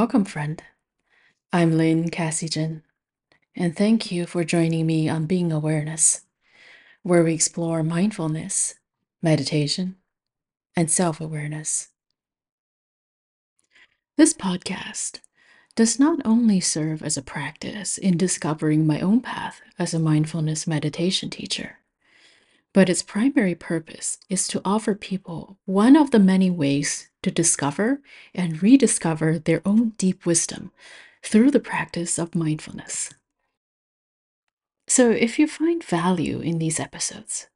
Welcome, friend. I'm Lynn Cassigen, and thank you for joining me on Being Awareness, where we explore mindfulness, meditation, and self awareness. This podcast does not only serve as a practice in discovering my own path as a mindfulness meditation teacher, but its primary purpose is to offer people one of the many ways to discover and rediscover their own deep wisdom through the practice of mindfulness. So, if you find value in these episodes,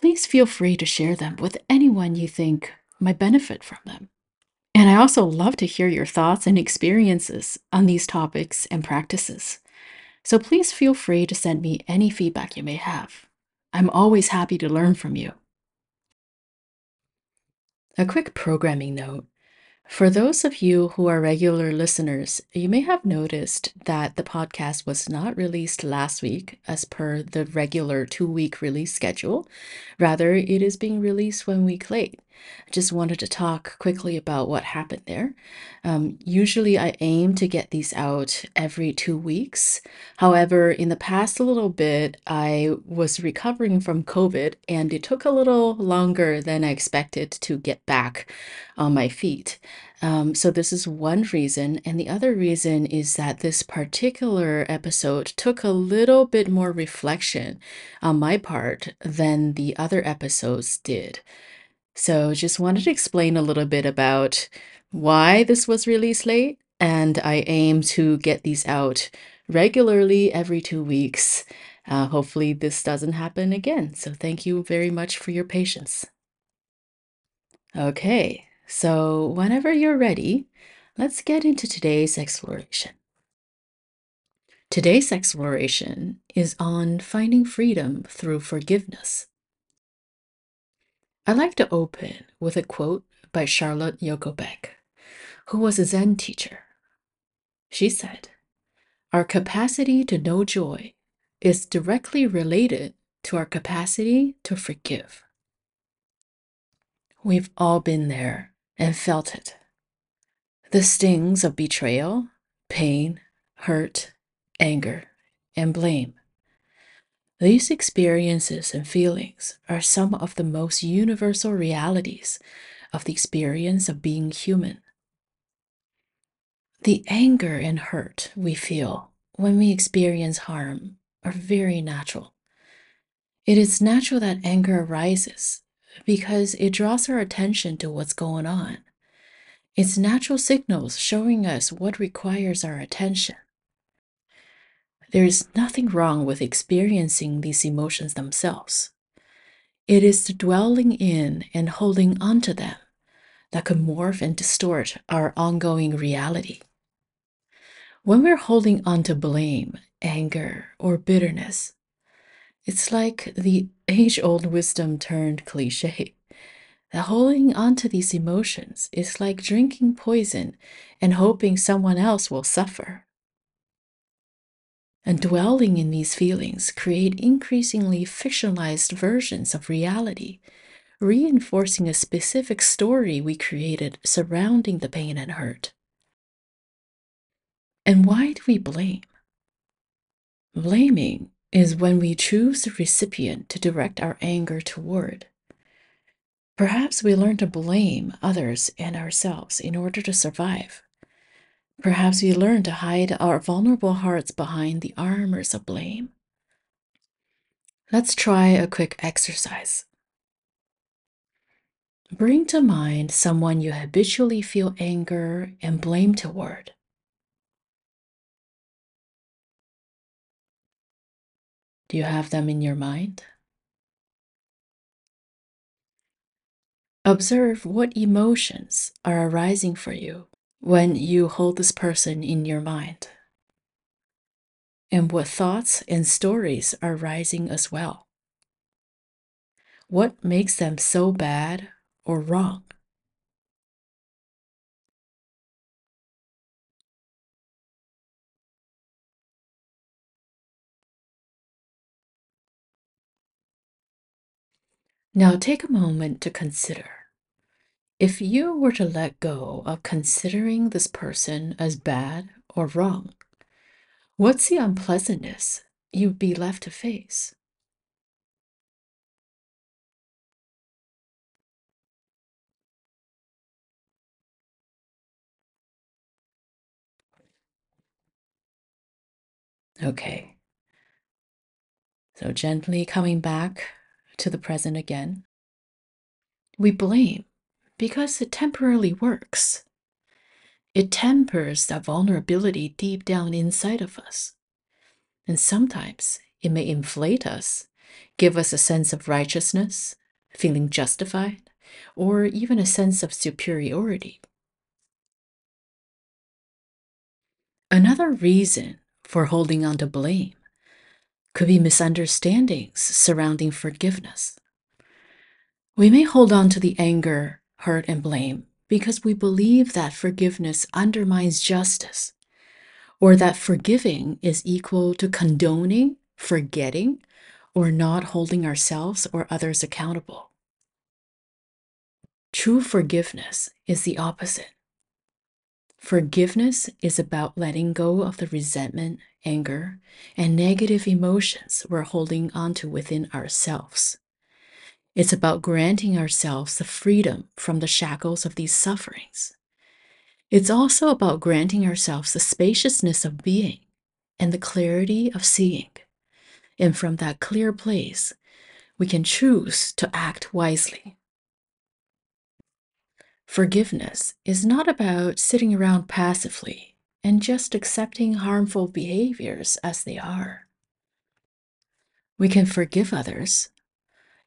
please feel free to share them with anyone you think might benefit from them. And I also love to hear your thoughts and experiences on these topics and practices. So please feel free to send me any feedback you may have. I'm always happy to learn from you. A quick programming note for those of you who are regular listeners, you may have noticed that the podcast was not released last week as per the regular two week release schedule. Rather, it is being released one week late. I just wanted to talk quickly about what happened there. Um, usually, I aim to get these out every two weeks. However, in the past little bit, I was recovering from COVID and it took a little longer than I expected to get back on my feet. Um, so this is one reason. And the other reason is that this particular episode took a little bit more reflection on my part than the other episodes did. So just wanted to explain a little bit about why this was released late. And I aim to get these out regularly every two weeks. Uh, hopefully, this doesn't happen again. So, thank you very much for your patience. Okay, so whenever you're ready, let's get into today's exploration. Today's exploration is on finding freedom through forgiveness. I like to open with a quote by Charlotte Joko Beck, who was a Zen teacher. She said, Our capacity to know joy is directly related to our capacity to forgive. We've all been there and felt it. The stings of betrayal, pain, hurt, anger, and blame. These experiences and feelings are some of the most universal realities of the experience of being human. The anger and hurt we feel when we experience harm are very natural. It is natural that anger arises because it draws our attention to what's going on. It's natural signals showing us what requires our attention. There is nothing wrong with experiencing these emotions themselves. It is the dwelling in and holding on to them that can morph and distort our ongoing reality. When we're holding on to blame, anger, or bitterness, it's like the age old wisdom turned cliche. That holding on to these emotions is like drinking poison and hoping someone else will suffer. And dwelling in these feelings create increasingly fictionalized versions of reality, reinforcing a specific story we created surrounding the pain and hurt. And why do we blame? Blaming is when we choose the recipient to direct our anger toward. Perhaps we learn to blame others and ourselves in order to survive. Perhaps we learn to hide our vulnerable hearts behind the armors of blame. Let's try a quick exercise. Bring to mind someone you habitually feel anger and blame toward. Do you have them in your mind? Observe what emotions are arising for you when you hold this person in your mind, and what thoughts and stories are rising as well. What makes them so bad or wrong? Now take a moment to consider If you were to let go of considering this person as bad or wrong, what's the unpleasantness you'd be left to face? Okay, so gently coming back to the present again. We blame because it temporarily works. It tempers that vulnerability deep down inside of us. And sometimes it may inflate us, give us a sense of righteousness, feeling justified, or even a sense of superiority. Another reason for holding on to blame could be misunderstandings surrounding forgiveness. We may hold on to the anger, hurt, and blame because we believe that forgiveness undermines justice, or that forgiving is equal to condoning, forgetting, or not holding ourselves or others accountable. True forgiveness is the opposite. Forgiveness is about letting go of the resentment, anger, and negative emotions we're holding onto within ourselves. It's about granting ourselves the freedom from the shackles of these sufferings. It's also about granting ourselves the spaciousness of being and the clarity of seeing. And from that clear place, we can choose to act wisely. Forgiveness is not about sitting around passively and just accepting harmful behaviors as they are. We can forgive others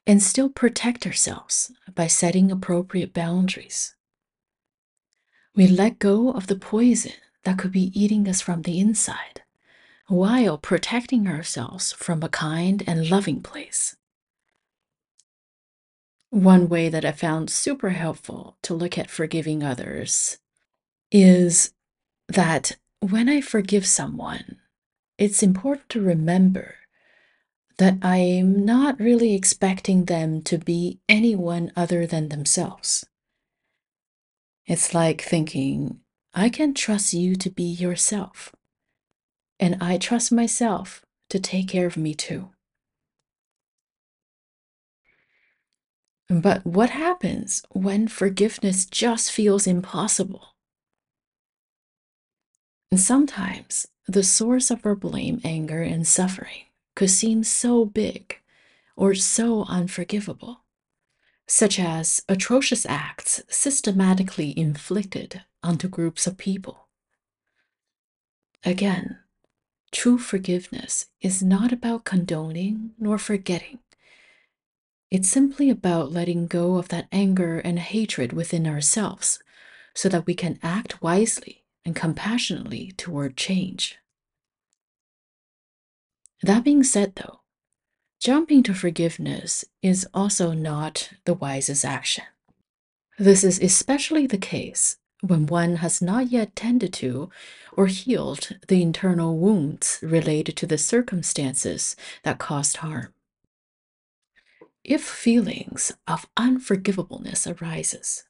and still protect ourselves by setting appropriate boundaries. We let go of the poison that could be eating us from the inside while protecting ourselves from a kind and loving place. One way that I found super helpful to look at forgiving others is that when I forgive someone, it's important to remember that I'm not really expecting them to be anyone other than themselves. It's like thinking, I can trust you to be yourself, and I trust myself to take care of me too. But what happens when forgiveness just feels impossible? And sometimes the source of our blame, anger, and suffering could seem so big or so unforgivable, such as atrocious acts systematically inflicted onto groups of people. Again, true forgiveness is not about condoning nor forgetting. It's simply about letting go of that anger and hatred within ourselves so that we can act wisely and compassionately toward change. That being said, though, jumping to forgiveness is also not the wisest action. This is especially the case when one has not yet tended to or healed the internal wounds related to the circumstances that caused harm. If feelings of unforgivableness arises,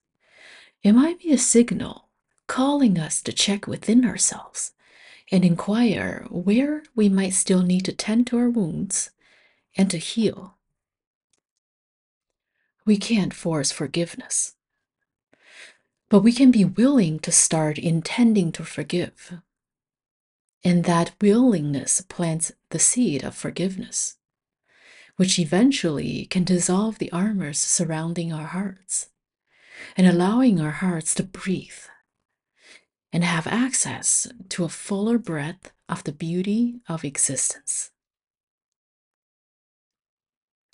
it might be a signal calling us to check within ourselves and inquire where we might still need to tend to our wounds and to heal. We can't force forgiveness, but we can be willing to start intending to forgive. And that willingness plants the seed of forgiveness, which eventually can dissolve the armors surrounding our hearts and allowing our hearts to breathe and have access to a fuller breadth of the beauty of existence.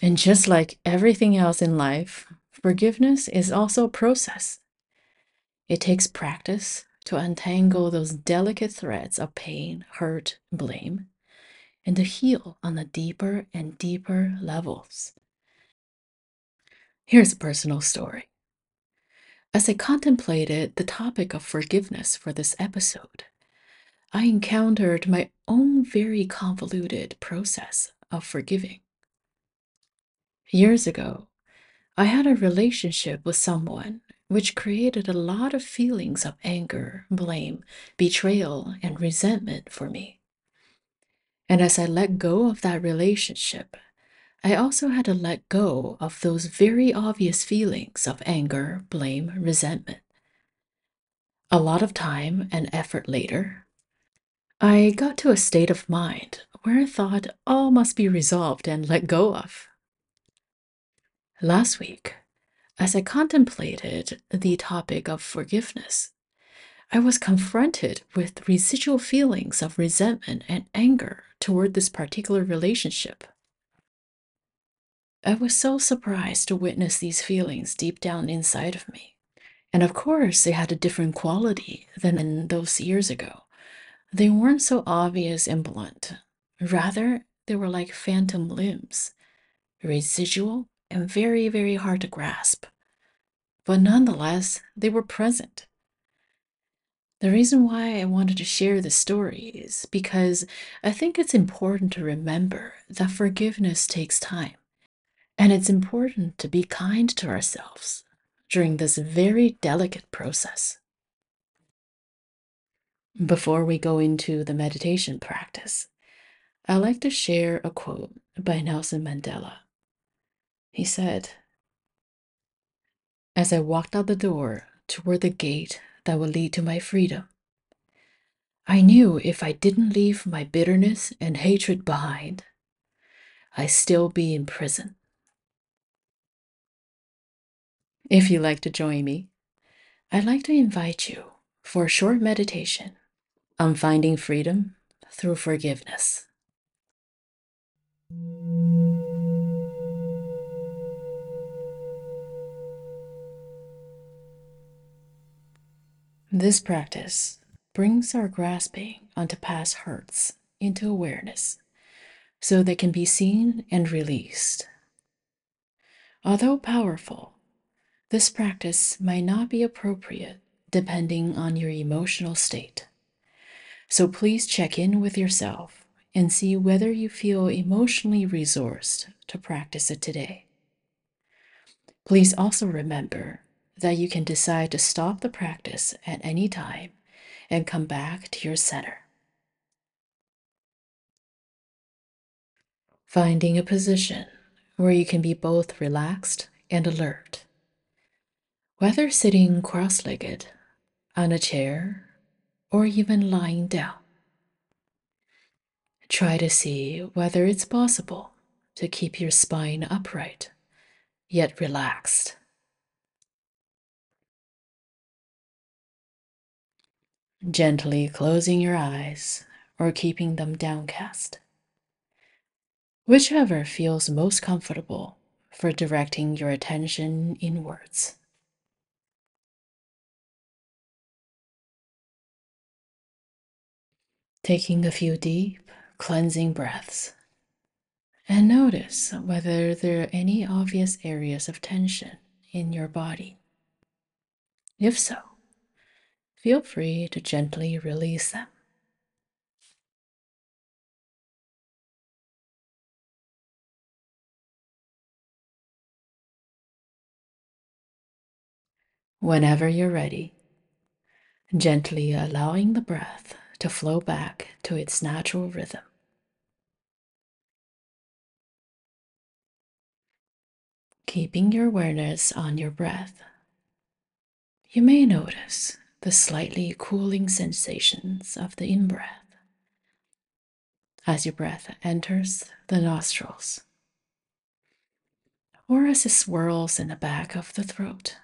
And just like everything else in life, forgiveness is also a process. It takes practice to untangle those delicate threads of pain, hurt, blame, and to heal on the deeper and deeper levels. Here's a personal story. As I contemplated the topic of forgiveness for this episode, I encountered my own very convoluted process of forgiving. Years ago, I had a relationship with someone which created a lot of feelings of anger, blame, betrayal, and resentment for me. And as I let go of that relationship, I also had to let go of those very obvious feelings of anger, blame, resentment. A lot of time and effort later, I got to a state of mind where I thought all must be resolved and let go of. Last week, as I contemplated the topic of forgiveness, I was confronted with residual feelings of resentment and anger toward this particular relationship. I was so surprised to witness these feelings deep down inside of me. And of course, they had a different quality than in those years ago. They weren't so obvious and blunt. Rather, they were like phantom limbs, residual and very, very hard to grasp. But nonetheless, they were present. The reason why I wanted to share this story is because I think it's important to remember that forgiveness takes time. And it's important to be kind to ourselves during this very delicate process. Before we go into the meditation practice, I'd like to share a quote by Nelson Mandela. He said, As I walked out the door toward the gate that would lead to my freedom, I knew if I didn't leave my bitterness and hatred behind, I'd still be in prison. If you'd like to join me, I'd like to invite you for a short meditation on finding freedom through forgiveness. This practice brings our grasping onto past hurts into awareness so they can be seen and released. Although powerful, this practice might not be appropriate depending on your emotional state. So please check in with yourself and see whether you feel emotionally resourced to practice it today. Please also remember that you can decide to stop the practice at any time and come back to your center. Finding a position where you can be both relaxed and alert whether sitting cross legged on a chair or even lying down. Try to see whether it's possible to keep your spine upright yet relaxed. Gently closing your eyes or keeping them downcast. Whichever feels most comfortable for directing your attention inwards. Taking a few deep, cleansing breaths. And notice whether there are any obvious areas of tension in your body. If so, feel free to gently release them. Whenever you're ready, gently allowing the breath to flow back to its natural rhythm. Keeping your awareness on your breath, you may notice the slightly cooling sensations of the in breath as your breath enters the nostrils or as it swirls in the back of the throat.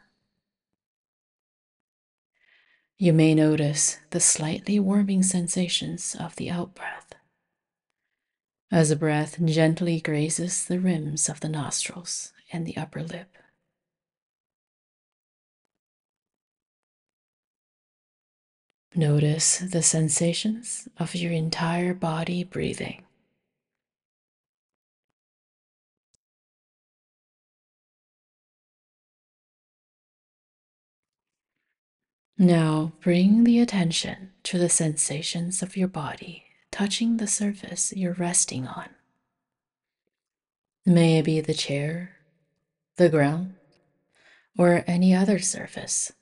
You may notice the slightly warming sensations of the outbreath as the breath gently grazes the rims of the nostrils and the upper lip. Notice the sensations of your entire body breathing. Now bring the attention to the sensations of your body touching the surface you're resting on. May it be the chair, the ground, or any other surface.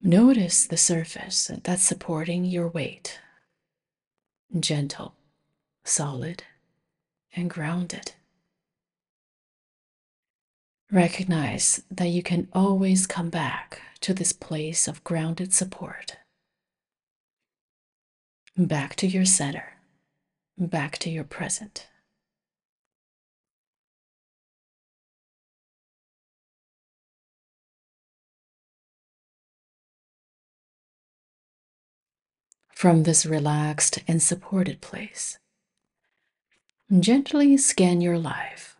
Notice the surface that's supporting your weight gentle, solid, and grounded. Recognize that you can always come back to this place of grounded support. Back to your center, back to your present. From this relaxed and supported place, gently scan your life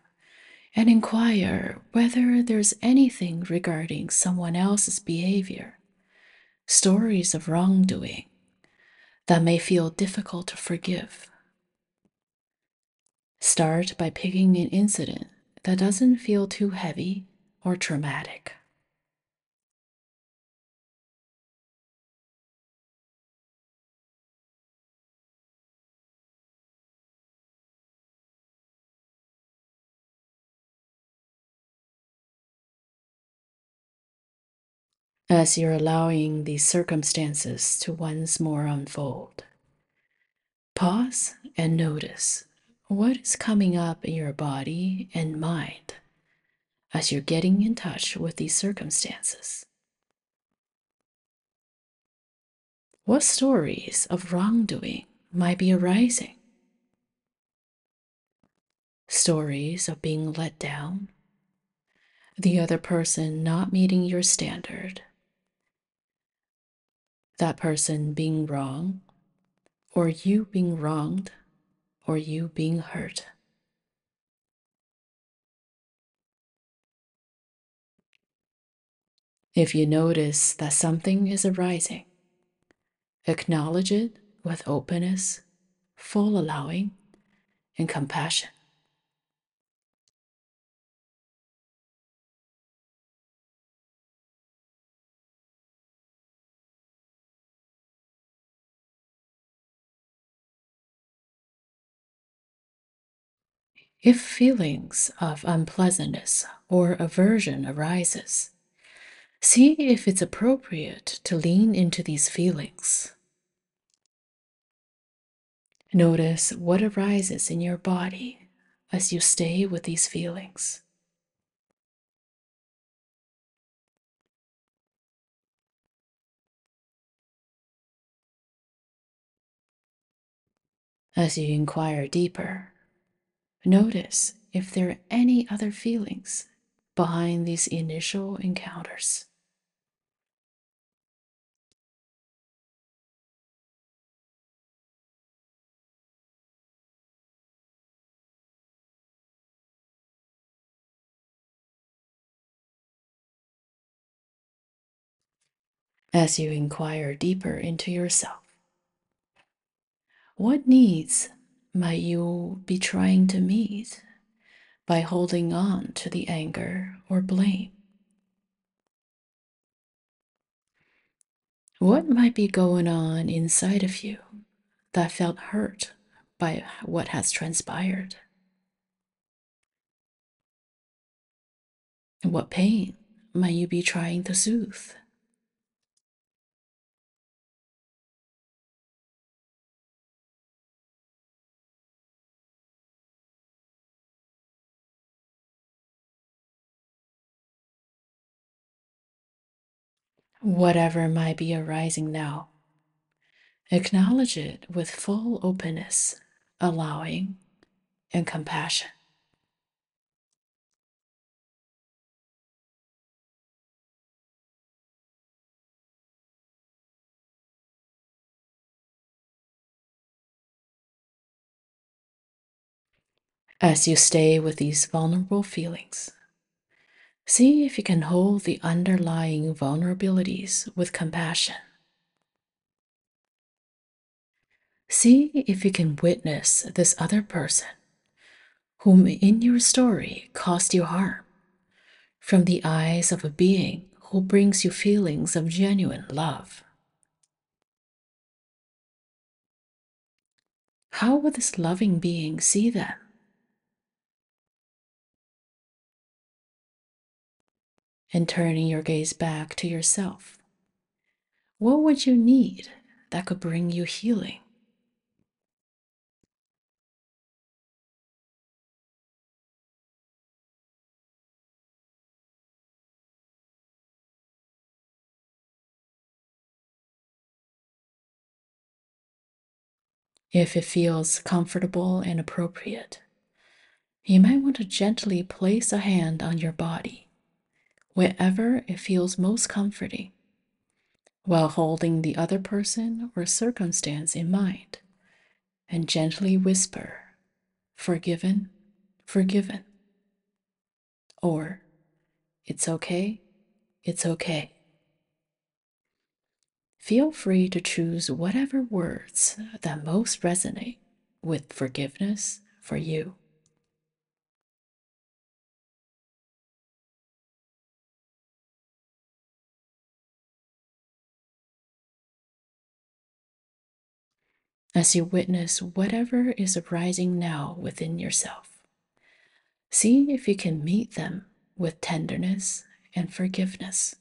and inquire whether there's anything regarding someone else's behavior, stories of wrongdoing that may feel difficult to forgive. Start by picking an incident that doesn't feel too heavy or traumatic. As you're allowing these circumstances to once more unfold. Pause and notice what is coming up in your body and mind as you're getting in touch with these circumstances. What stories of wrongdoing might be arising? Stories of being let down, the other person not meeting your standard, that person being wrong, or you being wronged, or you being hurt. If you notice that something is arising, acknowledge it with openness, full allowing, and compassion. If feelings of unpleasantness or aversion arises, see if it's appropriate to lean into these feelings. Notice what arises in your body as you stay with these feelings. As you inquire deeper, Notice if there are any other feelings behind these initial encounters. As you inquire deeper into yourself, what needs might you be trying to meet by holding on to the anger or blame? What might be going on inside of you that felt hurt by what has transpired? What pain might you be trying to soothe? Whatever might be arising now. Acknowledge it with full openness, allowing, and compassion. As you stay with these vulnerable feelings, See if you can hold the underlying vulnerabilities with compassion. See if you can witness this other person whom in your story caused you harm from the eyes of a being who brings you feelings of genuine love. How would this loving being see them? And turning your gaze back to yourself. What would you need that could bring you healing? If it feels comfortable and appropriate, you might want to gently place a hand on your body, wherever it feels most comforting, while holding the other person or circumstance in mind, and gently whisper, Forgiven, forgiven. Or, It's okay, it's okay. Feel free to choose whatever words that most resonate with forgiveness for you. As you witness whatever is arising now within yourself, see if you can meet them with tenderness and forgiveness.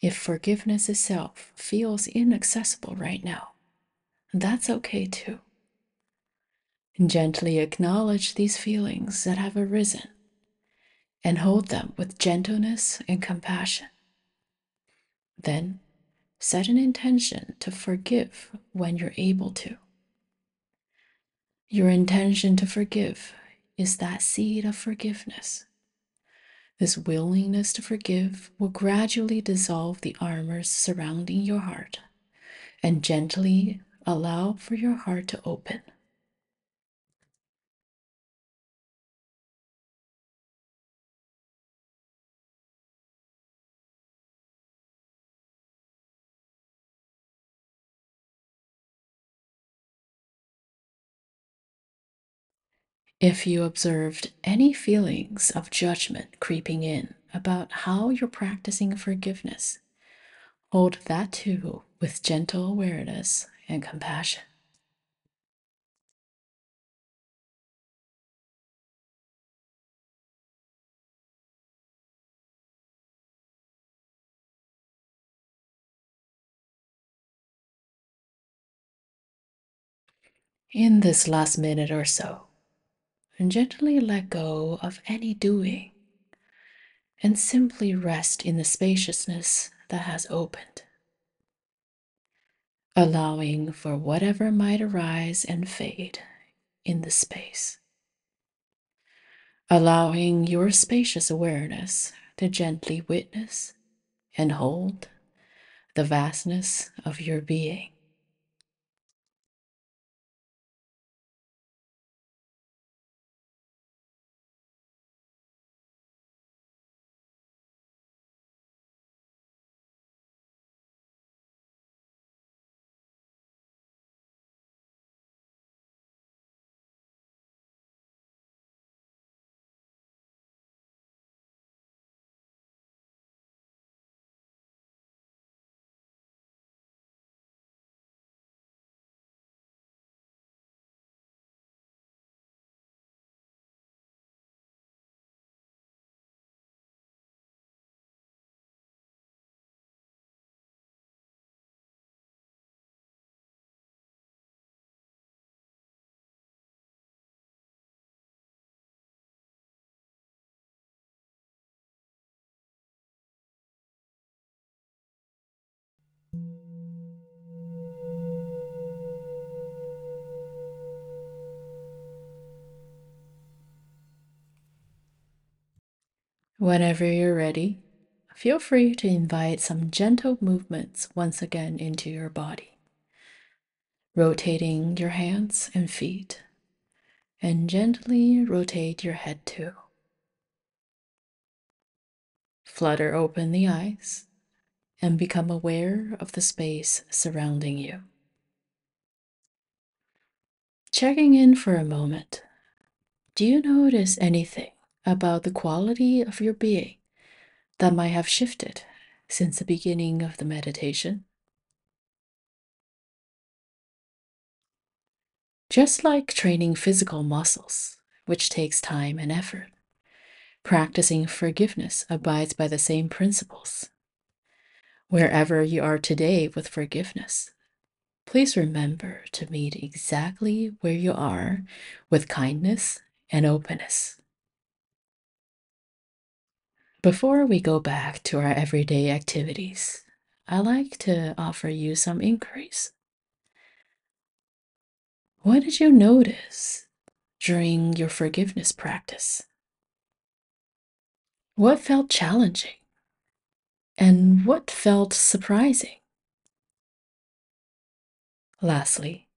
If forgiveness itself feels inaccessible right now, that's okay too. Gently acknowledge these feelings that have arisen and hold them with gentleness and compassion. Then set an intention to forgive when you're able to. Your intention to forgive is that seed of forgiveness. This willingness to forgive will gradually dissolve the armors surrounding your heart and gently allow for your heart to open. If you observed any feelings of judgment creeping in about how you're practicing forgiveness, hold that too with gentle awareness and compassion. In this last minute or so, and gently let go of any doing and simply rest in the spaciousness that has opened, allowing for whatever might arise and fade in the space, allowing your spacious awareness to gently witness and hold the vastness of your being. Whenever you're ready, feel free to invite some gentle movements once again into your body, rotating your hands and feet, and gently rotate your head too. Flutter open the eyes and become aware of the space surrounding you. Checking in for a moment, do you notice anything about the quality of your being that might have shifted since the beginning of the meditation. Just like training physical muscles, which takes time and effort, practicing forgiveness abides by the same principles. Wherever you are today with forgiveness, please remember to meet exactly where you are with kindness and openness. Before we go back to our everyday activities, I like to offer you some inquiries. What did you notice during your forgiveness practice? What felt challenging? And what felt surprising? Lastly,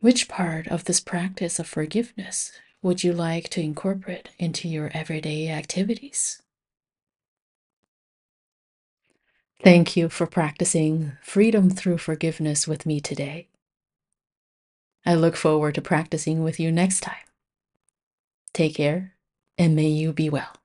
which part of this practice of forgiveness would you like to incorporate into your everyday activities? Thank you for practicing freedom through forgiveness with me today. I look forward to practicing with you next time. Take care, and may you be well.